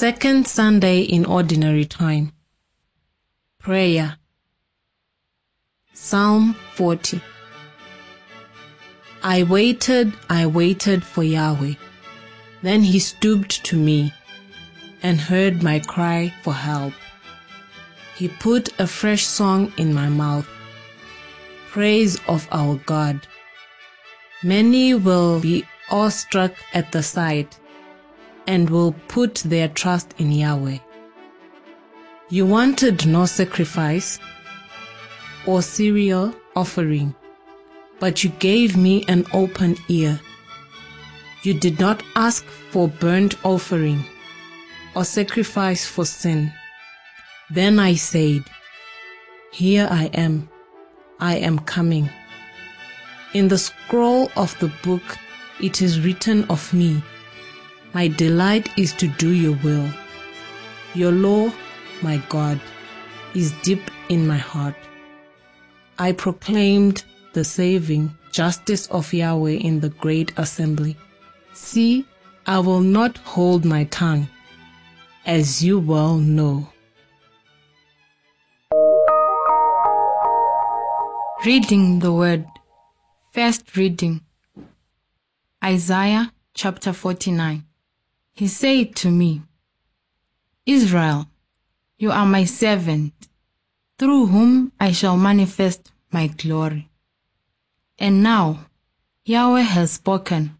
Second Sunday in Ordinary Time. Prayer. Psalm 40. I waited, I waited for Yahweh. Then he stooped to me and heard my cry for help. He put a fresh song in my mouth. Praise of our God. Many will be awestruck at the sight and will put their trust in Yahweh. You wanted no sacrifice or cereal offering, but you gave me an open ear. You did not ask for burnt offering or sacrifice for sin. Then I said, Here I am, I am coming. In the scroll of the book it is written of me my delight is to do your will. Your law, my God, is deep in my heart. I proclaimed the saving justice of Yahweh in the great assembly. See, I will not hold my tongue, as you well know. Reading the Word. First reading Isaiah chapter 49. He said to me, Israel, you are my servant, through whom I shall manifest my glory. And now, Yahweh has spoken,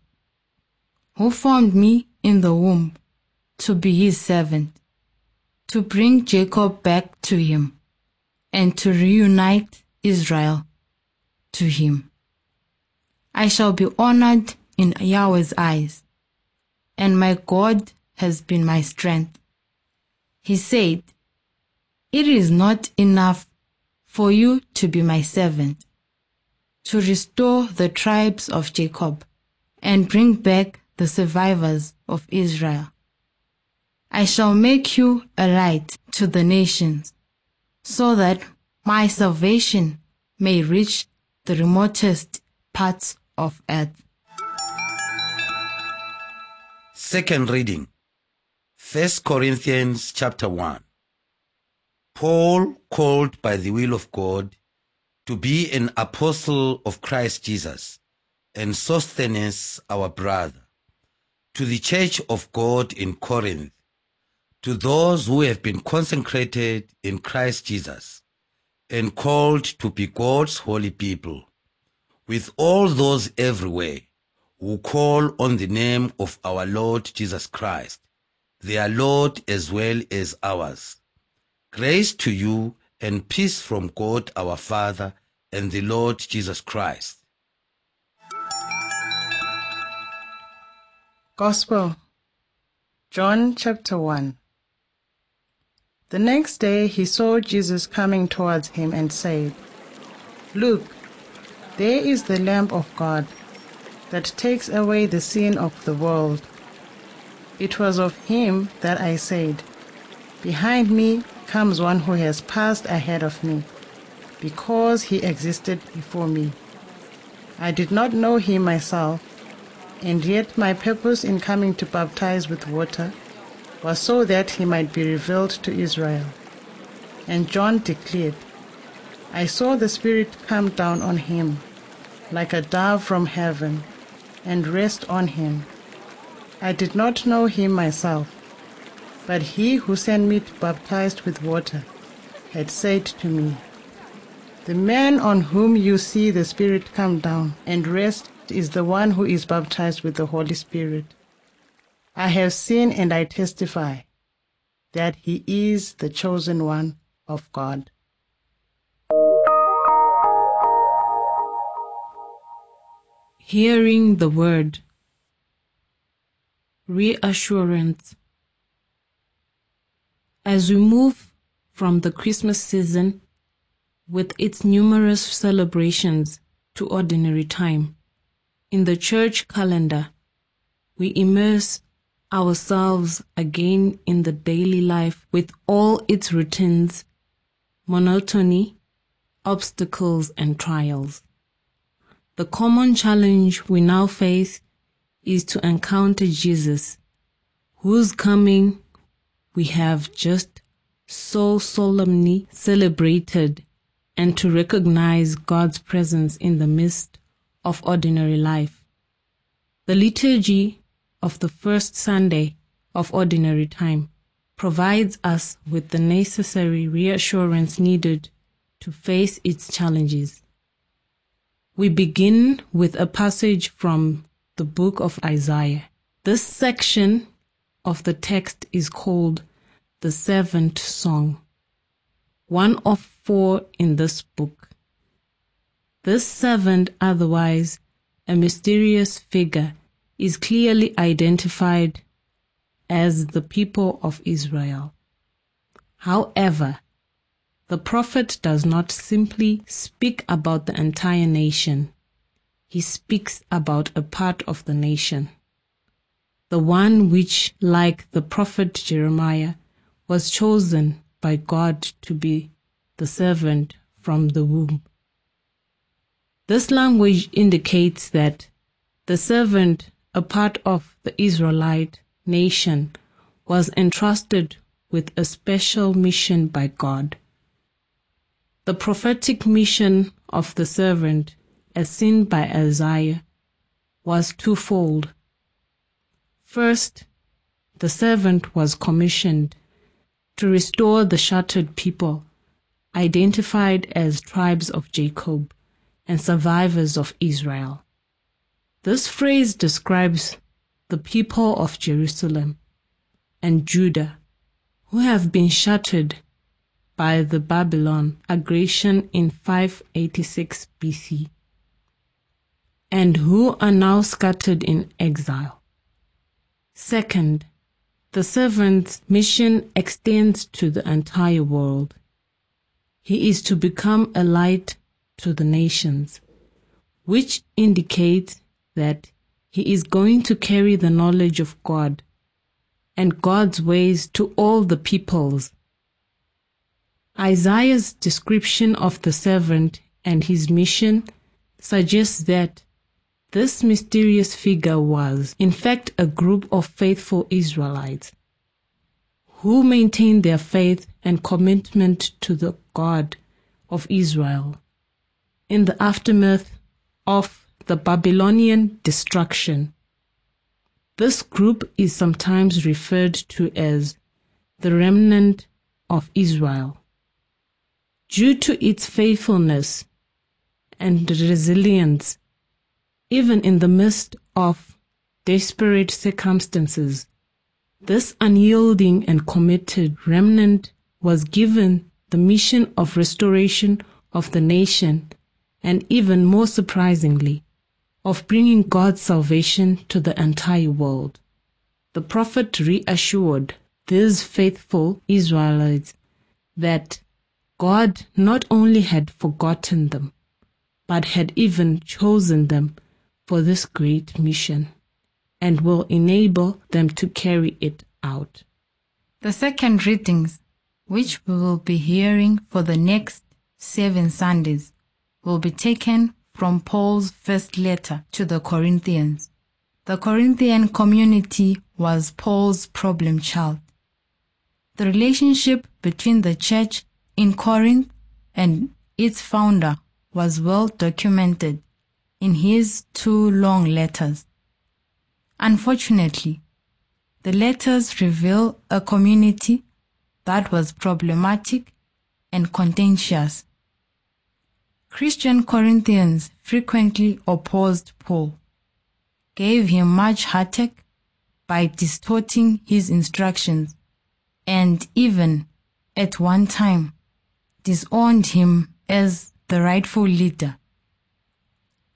who formed me in the womb to be his servant, to bring Jacob back to him, and to reunite Israel to him. I shall be honored in Yahweh's eyes and my God has been my strength. He said, It is not enough for you to be my servant, to restore the tribes of Jacob and bring back the survivors of Israel. I shall make you a light to the nations, so that my salvation may reach the remotest parts of earth. Second reading. First Corinthians chapter 1. Paul, called by the will of God to be an apostle of Christ Jesus, and Sosthenes our brother, to the church of God in Corinth, to those who have been consecrated in Christ Jesus, and called to be God's holy people, with all those everywhere who call on the name of our Lord Jesus Christ, their Lord as well as ours. Grace to you and peace from God our Father and the Lord Jesus Christ. Gospel John chapter 1 The next day he saw Jesus coming towards him and said, Look, there is the Lamb of God that takes away the sin of the world. It was of him that I said, Behind me comes one who has passed ahead of me, because he existed before me. I did not know him myself, and yet my purpose in coming to baptize with water was so that he might be revealed to Israel. And John declared, I saw the Spirit come down on him like a dove from heaven and rest on him. I did not know him myself, but he who sent me to baptize with water had said to me, The man on whom you see the Spirit come down and rest is the one who is baptized with the Holy Spirit. I have seen and I testify that he is the chosen one of God. Hearing the word. Reassurance. As we move from the Christmas season with its numerous celebrations to ordinary time, in the church calendar, we immerse ourselves again in the daily life with all its routines, monotony, obstacles, and trials. The common challenge we now face is to encounter Jesus, whose coming we have just so solemnly celebrated and to recognize God's presence in the midst of ordinary life. The liturgy of the first Sunday of ordinary time provides us with the necessary reassurance needed to face its challenges. We begin with a passage from the book of Isaiah. This section of the text is called the servant song, one of four in this book. This servant, otherwise a mysterious figure, is clearly identified as the people of Israel. However, the prophet does not simply speak about the entire nation. He speaks about a part of the nation. The one which, like the prophet Jeremiah, was chosen by God to be the servant from the womb. This language indicates that the servant, a part of the Israelite nation, was entrusted with a special mission by God. The prophetic mission of the servant, as seen by Isaiah, was twofold. First, the servant was commissioned to restore the shattered people, identified as tribes of Jacob and survivors of Israel. This phrase describes the people of Jerusalem and Judah who have been shattered by the Babylon aggression in 586 BC and who are now scattered in exile. Second, the servant's mission extends to the entire world. He is to become a light to the nations, which indicates that he is going to carry the knowledge of God and God's ways to all the peoples. Isaiah's description of the servant and his mission suggests that this mysterious figure was, in fact, a group of faithful Israelites who maintained their faith and commitment to the God of Israel in the aftermath of the Babylonian destruction. This group is sometimes referred to as the remnant of Israel. Due to its faithfulness and resilience, even in the midst of desperate circumstances, this unyielding and committed remnant was given the mission of restoration of the nation and even more surprisingly, of bringing God's salvation to the entire world. The prophet reassured these faithful Israelites that God not only had forgotten them, but had even chosen them for this great mission and will enable them to carry it out. The second readings, which we will be hearing for the next seven Sundays, will be taken from Paul's first letter to the Corinthians. The Corinthian community was Paul's problem child. The relationship between the church in Corinth and its founder was well documented in his two long letters. Unfortunately, the letters reveal a community that was problematic and contentious. Christian Corinthians frequently opposed Paul, gave him much heartache by distorting his instructions, and even, at one time, disowned him as the rightful leader.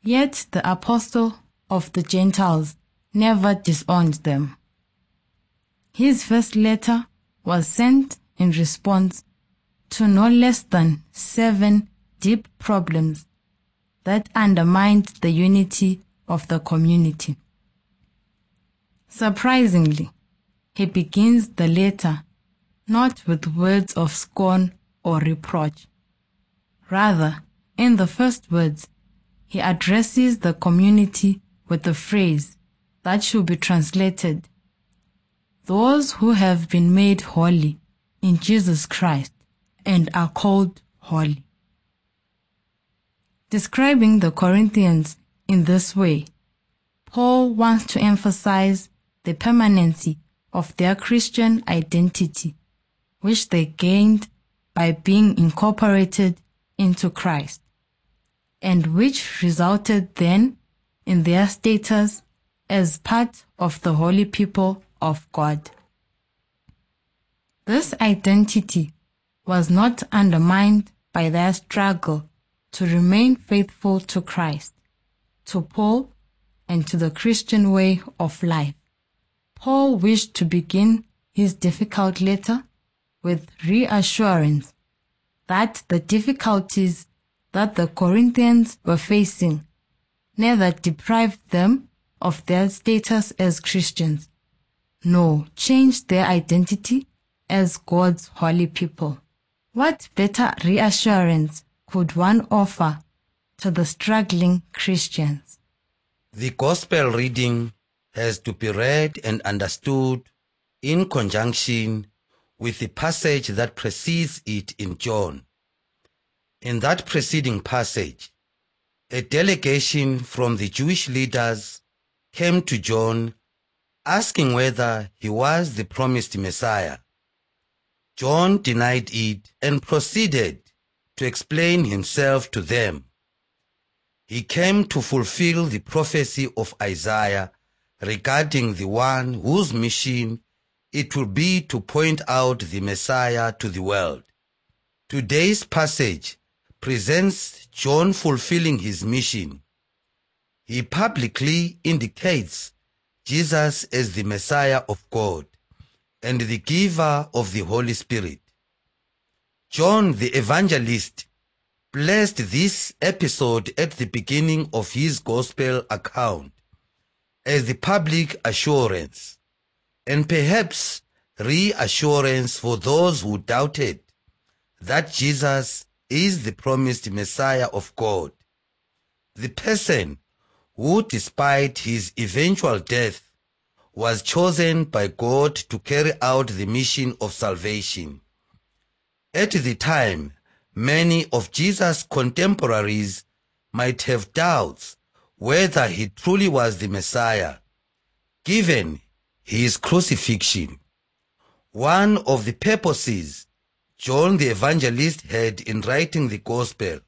Yet the apostle of the Gentiles never disowned them. His first letter was sent in response to no less than seven deep problems that undermined the unity of the community. Surprisingly, he begins the letter not with words of scorn or reproach. Rather, in the first words, he addresses the community with the phrase that should be translated, those who have been made holy in Jesus Christ and are called holy. Describing the Corinthians in this way, Paul wants to emphasize the permanency of their Christian identity, which they gained by being incorporated into Christ, and which resulted then in their status as part of the holy people of God. This identity was not undermined by their struggle to remain faithful to Christ, to Paul, and to the Christian way of life. Paul wished to begin his difficult letter with reassurance that the difficulties that the Corinthians were facing neither deprived them of their status as Christians, nor changed their identity as God's holy people. What better reassurance could one offer to the struggling Christians? The gospel reading has to be read and understood in conjunction with the passage that precedes it in John. In that preceding passage, a delegation from the Jewish leaders came to John asking whether he was the promised Messiah. John denied it and proceeded to explain himself to them. He came to fulfill the prophecy of Isaiah regarding the one whose mission it will be to point out the Messiah to the world. Today's passage presents John fulfilling his mission. He publicly indicates Jesus as the Messiah of God and the giver of the Holy Spirit. John the evangelist placed this episode at the beginning of his gospel account as the public assurance and perhaps reassurance for those who doubted that Jesus is the promised Messiah of God, the person who, despite his eventual death, was chosen by God to carry out the mission of salvation. At the time, many of Jesus' contemporaries might have doubts whether he truly was the Messiah, given his crucifixion. One of the purposes John the Evangelist had in writing the Gospel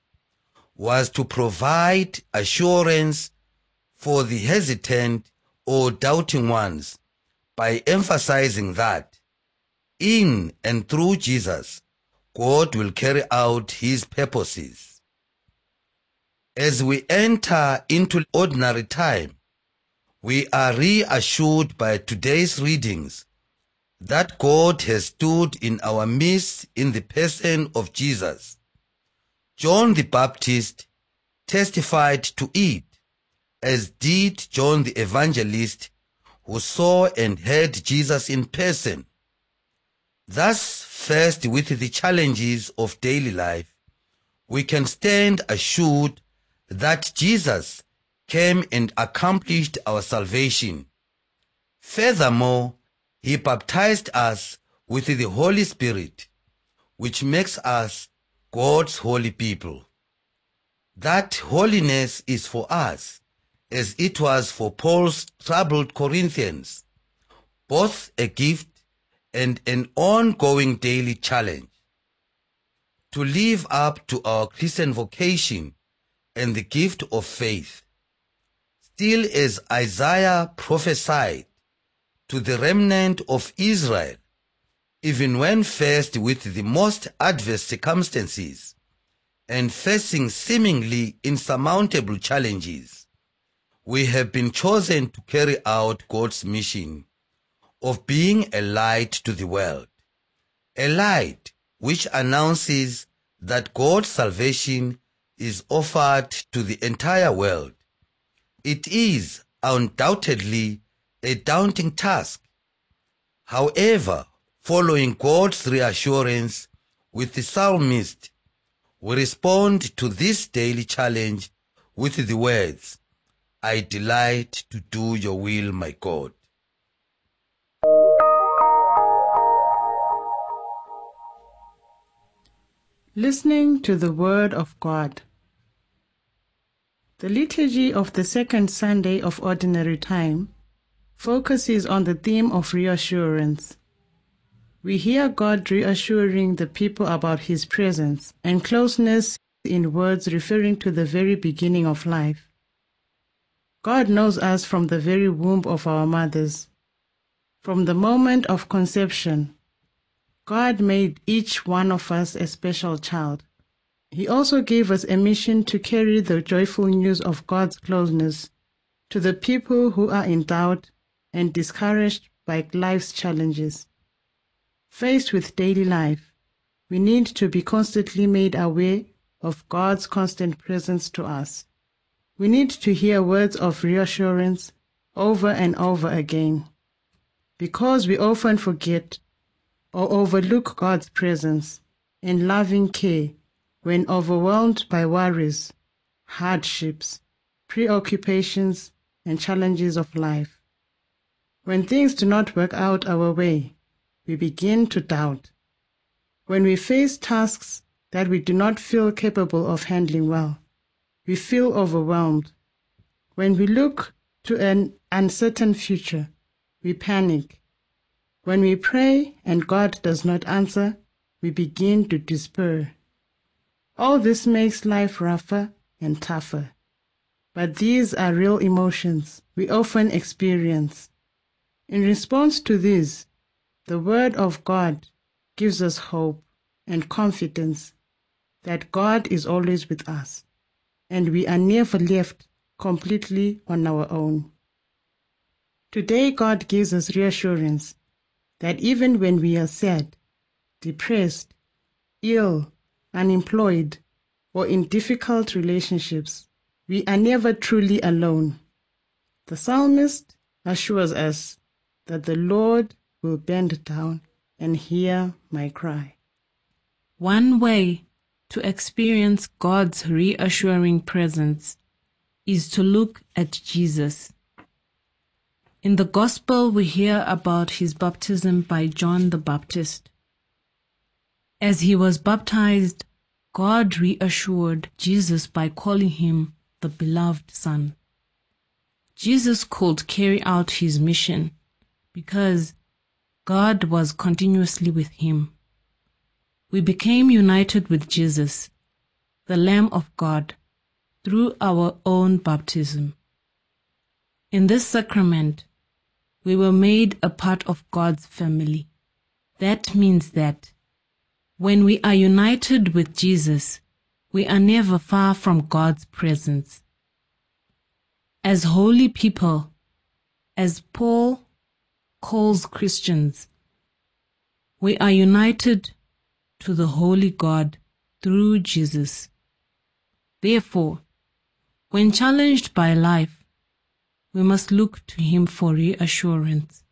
was to provide assurance for the hesitant or doubting ones by emphasizing that in and through Jesus, God will carry out his purposes. As we enter into ordinary time, we are reassured by today's readings that God has stood in our midst in the person of Jesus. John the Baptist testified to it, as did John the Evangelist, who saw and heard Jesus in person. Thus, faced with the challenges of daily life, we can stand assured that Jesus came and accomplished our salvation. Furthermore, he baptized us with the Holy Spirit, which makes us God's holy people. That holiness is for us, as it was for Paul's troubled Corinthians, both a gift and an ongoing daily challenge. To live up to our Christian vocation and the gift of faith. Still as Isaiah prophesied to the remnant of Israel, even when faced with the most adverse circumstances and facing seemingly insurmountable challenges, we have been chosen to carry out God's mission of being a light to the world, a light which announces that God's salvation is offered to the entire world. It is undoubtedly a daunting task. However, following God's reassurance with the psalmist, we respond to this daily challenge with the words, I delight to do your will, my God. Listening to the Word of God. The liturgy of the second Sunday of Ordinary Time focuses on the theme of reassurance. We hear God reassuring the people about His presence and closeness in words referring to the very beginning of life. God knows us from the very womb of our mothers. From the moment of conception, God made each one of us a special child. He also gave us a mission to carry the joyful news of God's closeness to the people who are in doubt and discouraged by life's challenges. Faced with daily life, we need to be constantly made aware of God's constant presence to us. We need to hear words of reassurance over and over again. Because we often forget or overlook God's presence and loving care when overwhelmed by worries, hardships, preoccupations, and challenges of life. When things do not work out our way, we begin to doubt. When we face tasks that we do not feel capable of handling well, we feel overwhelmed. When we look to an uncertain future, we panic when we pray and God does not answer, we begin to despair. All this makes life rougher and tougher. But these are real emotions we often experience. In response to these, the Word of God gives us hope and confidence that God is always with us and we are never left completely on our own. Today, God gives us reassurance that even when we are sad, depressed, ill, unemployed, or in difficult relationships, we are never truly alone. The psalmist assures us that the Lord will bend down and hear my cry. One way to experience God's reassuring presence is to look at Jesus. In the Gospel, we hear about his baptism by John the Baptist. As he was baptized, God reassured Jesus by calling him the beloved Son. Jesus could carry out his mission because God was continuously with him. We became united with Jesus, the Lamb of God, through our own baptism. In this sacrament, we were made a part of God's family. That means that when we are united with Jesus, we are never far from God's presence. As holy people, as Paul calls Christians, we are united to the Holy God through Jesus. Therefore, when challenged by life, we must look to Him for reassurance,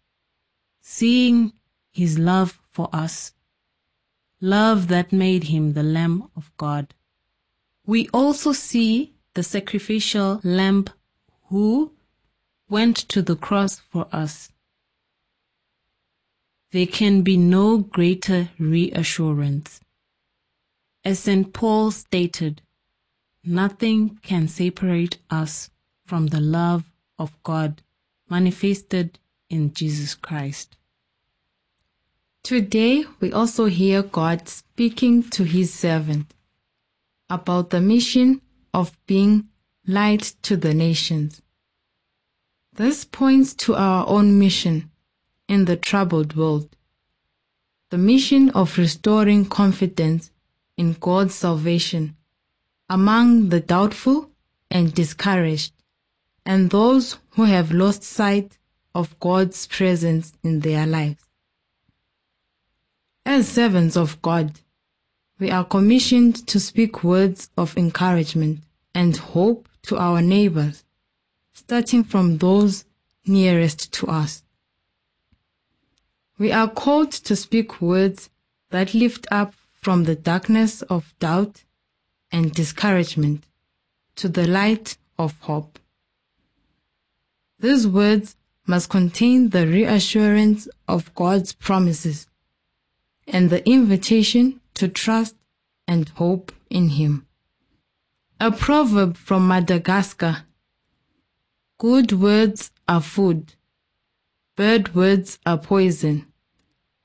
seeing His love for us, love that made Him the Lamb of God. We also see the sacrificial Lamb who went to the cross for us. There can be no greater reassurance. As St. Paul stated, nothing can separate us from the love of God manifested in Jesus Christ. Today, we also hear God speaking to his servant about the mission of being light to the nations. This points to our own mission in the troubled world. The mission of restoring confidence in God's salvation among the doubtful and discouraged and those who have lost sight of God's presence in their lives. As servants of God, we are commissioned to speak words of encouragement and hope to our neighbors, starting from those nearest to us. We are called to speak words that lift up from the darkness of doubt and discouragement to the light of hope. These words must contain the reassurance of God's promises and the invitation to trust and hope in Him. A proverb from Madagascar Good words are food, bad words are poison,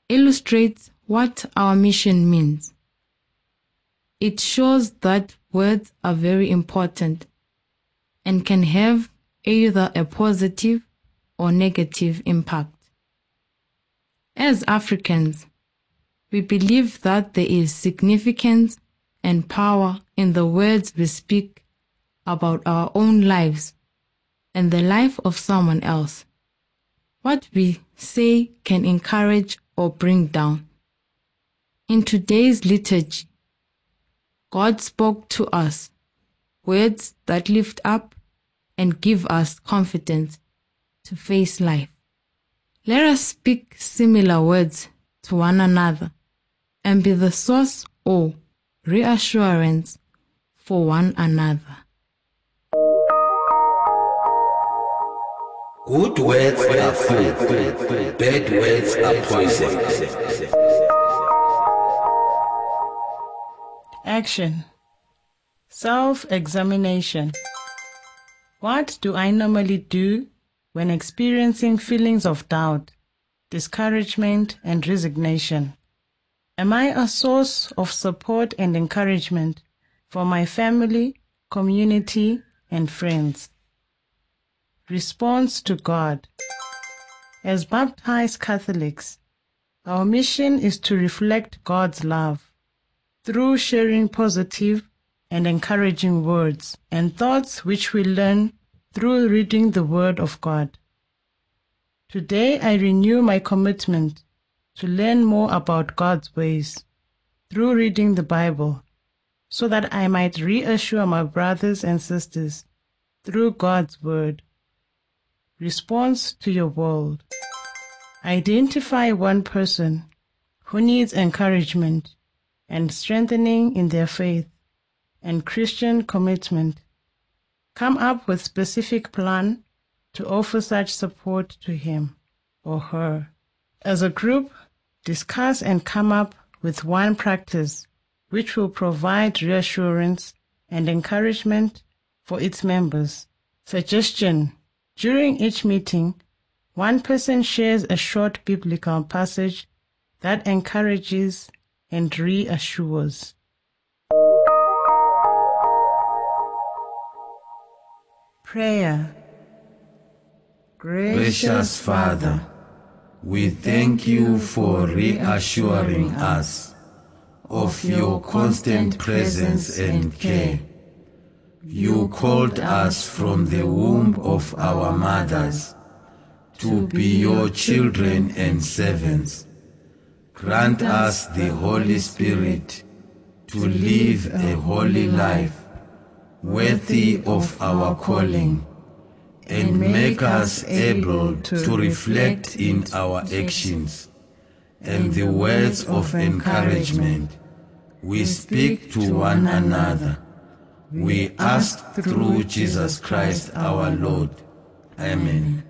illustrates what our mission means. It shows that words are very important and can have either a positive or negative impact. As Africans, we believe that there is significance and power in the words we speak about our own lives and the life of someone else. What we say can encourage or bring down. In today's liturgy, God spoke to us words that lift up and give us confidence to face life. Let us speak similar words to one another and be the source or reassurance for one another. Good words are food, bad words are poison. Action Self examination. What do I normally do when experiencing feelings of doubt, discouragement, and resignation? Am I a source of support and encouragement for my family, community, and friends? Response to God. As baptized Catholics, our mission is to reflect God's love through sharing positive and encouraging words and thoughts which we learn through reading the Word of God. Today I renew my commitment to learn more about God's ways through reading the Bible so that I might reassure my brothers and sisters through God's Word. Response to your world. Identify one person who needs encouragement and strengthening in their faith and Christian commitment. Come up with specific plan to offer such support to him or her. As a group, discuss and come up with one practice which will provide reassurance and encouragement for its members. Suggestion During each meeting, one person shares a short biblical passage that encourages and reassures. Prayer Gracious Father, we thank you for reassuring us of your constant presence and care. You called us from the womb of our mothers to be your children and servants. Grant us the Holy Spirit to live a holy life worthy of our calling and make us able to reflect in our actions and the words of encouragement we speak to one another. We ask through Jesus Christ our Lord. Amen.